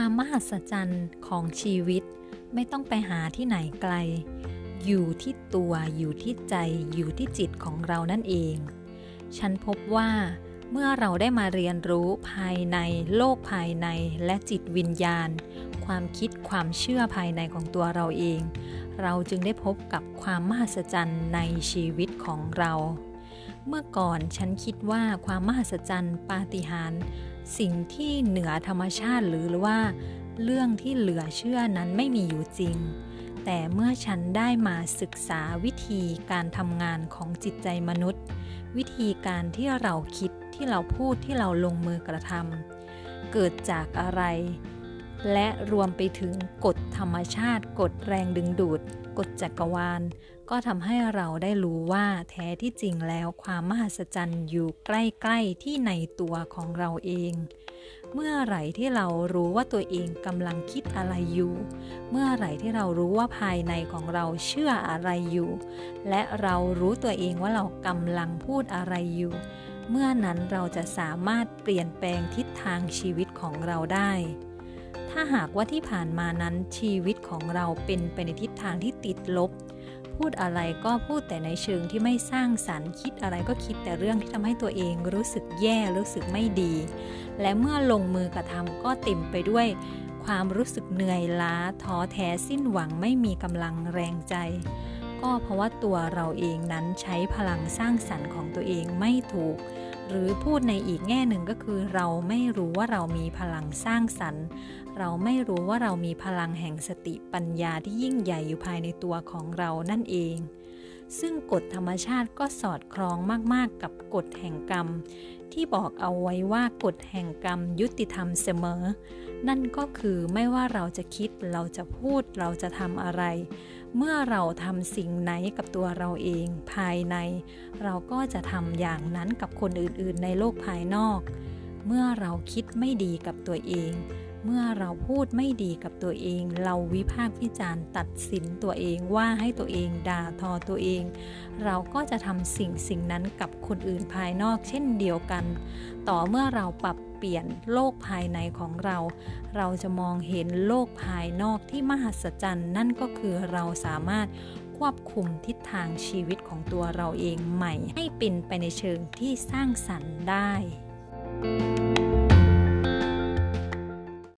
ความมหัศจรรย์ของชีวิต ไม่ต้องไปหาที่ไหนไกล อยู่ที่ตัวอยู่ที่ใจอยู่ที่จิตของเรานั่นเอง ฉันพบว่าเมื่อเราได้มาเรียนรู้ภายในโลกภายในและจิตวิญญาณ ความคิดความเชื่อภายในของตัวเราเอง เราจึงได้พบกับความมหัศจรรย์ในชีวิตของเรา เมื่อก่อนฉันคิดว่าความมหัศจรรย์ปาฏิหาริย์สิ่งที่เหนือธรรมชาติหรือว่า เรื่องที่เหลือเชื่อนั้นไม่มีอยู่จริง แต่เมื่อฉันได้มาศึกษาวิธีการทำงานของจิตใจมนุษย์ วิธีการที่เราคิดที่เราพูดที่เราลงมือกระทำเกิดจากอะไร และรวมไปถึงกฎธรรมชาติ กฎแรงดึงดูด กฎจักรวาล ก็ทำให้เราได้รู้ว่าแท้ที่จริงแล้วความมหัศจรรย์อยู่ใกล้ๆที่ในตัวของเราเอง เมื่อไหร่ที่เรารู้ว่าตัวเองกำลังคิดอะไรอยู่ เมื่อไหร่ที่เรารู้ว่าภายในของเราเชื่ออะไรอยู่ และเรารู้ตัวเองว่าเรากำลังพูดอะไรอยู่ เมื่อนั้นเราจะสามารถเปลี่ยนแปลงทิศทางชีวิตของเราได้ ถ้าหากว่าที่ผ่านมานั้นชีวิตของเราเป็นไปในทิศทางที่ติดลบ พูดอะไรก็พูดแต่ในเชิงที่ไม่สร้างสรรค์คิดอะไรก็คิดแต่เรื่องที่ทำให้ตัวเองรู้สึกแย่รู้สึกไม่ดี และเมื่อลงมือกระทำก็เต็มไปด้วยความรู้สึกเหนื่อยล้าท้อแท้สิ้นหวังไม่มีกำลังแรงใจ ก็เพราะว่าตัวเราเองนั้นใช้พลังสร้างสรรค์ของตัวเองไม่ถูก หรือพูดในอีกแง่หนึ่งก็คือ เราไม่รู้ว่าเรามีพลังสร้างสรรค์ เราไม่รู้ว่าเรามีพลังแห่งสติปัญญาที่ยิ่งใหญ่อยู่ภายในตัวของเรานั่นเอง ซึ่งกฎธรรมชาติก็สอดคล้องมาก ๆ กับกฎแห่งกรรม ที่บอกเอาไว้ว่ากฎแห่งกรรมยุติธรรมเสมอ นั่นก็คือไม่ว่าเราจะคิดเราจะพูดเราจะทำอะไร เมื่อเราทำสิ่งไหนกับตัวเราเองภายใน เราก็จะทำอย่างนั้นกับคนอื่น ๆ ในโลกภายนอก เมื่อเราคิดไม่ดีกับตัวเอง เมื่อเราพูดไม่ดีกับตัวเอง เราวิพากษ์วิจารณ์ตัดสินตัวเองว่าให้ตัวเองด่าทอตัวเอง เราก็จะทำสิ่งสิ่งนั้นกับคนอื่นภายนอกเช่นเดียวกัน ต่อเมื่อเราปรับเปลี่ยนโลกภายในของเรา เราจะมองเห็นโลกภายนอกที่มหัศจรรย์ นั่นก็คือเราสามารถควบคุมทิศทางชีวิตของตัวเราเองใหม่ ให้เป็นไปในเชิงที่สร้างสรรค์ได้ Música